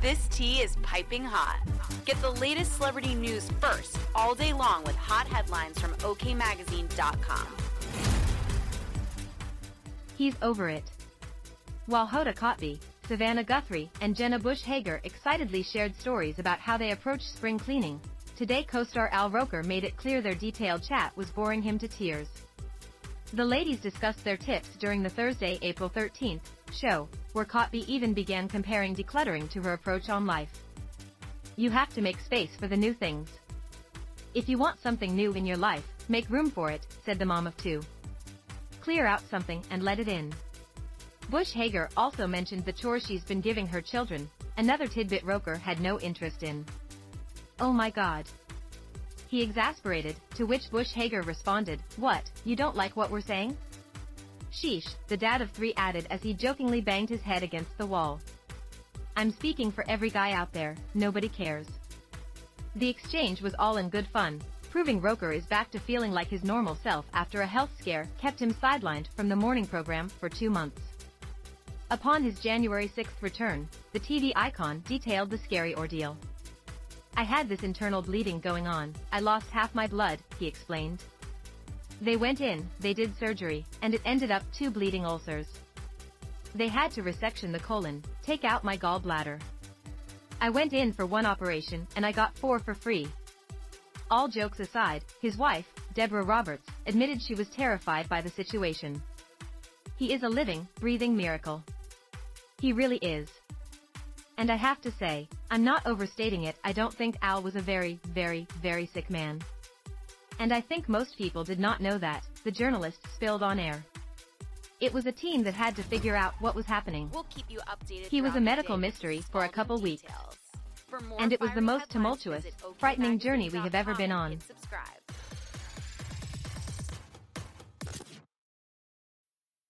This tea is piping hot. Get the latest celebrity news first all day long with hot headlines from OKMagazine.com. He's over it. While Hoda Kotb, Savannah Guthrie, and Jenna Bush Hager excitedly shared stories about how they approach spring cleaning, today co-star Al Roker made it clear their detailed chat was boring him to tears. The ladies discussed their tips during the Thursday, April 13th show, where Kotb even began comparing decluttering to her approach on life. You have to make space for the new things. If you want something new in your life, make room for it, said the mom of two. Clear out something and let it in. Bush Hager also mentioned the chores she's been giving her children, another tidbit Roker had no interest in. Oh my god. He exasperated, to which Bush Hager responded, What, you don't like what we're saying? Sheesh, the dad of three added as he jokingly banged his head against the wall. I'm speaking for every guy out there, nobody cares. The exchange was all in good fun, proving Roker is back to feeling like his normal self after a health scare kept him sidelined from the morning program for two months. Upon his January 6th return, the TV icon detailed the scary ordeal. I had this internal bleeding going on, I lost half my blood, he explained. They went in, they did surgery, and it ended up two bleeding ulcers. They had to resection the colon, take out my gallbladder. I went in for one operation and I got four for free. All jokes aside, his wife, Deborah Roberts, admitted she was terrified by the situation. He is a living, breathing miracle. He really is. And I have to say, I'm not overstating it, I don't think Al was a very, very, very sick man. And I think most people did not know that, the journalist spilled on air. It was a team that had to figure out what was happening. We'll keep you updated. He was a medical mystery for a couple weeks. And it was the most tumultuous, frightening journey we have ever been on.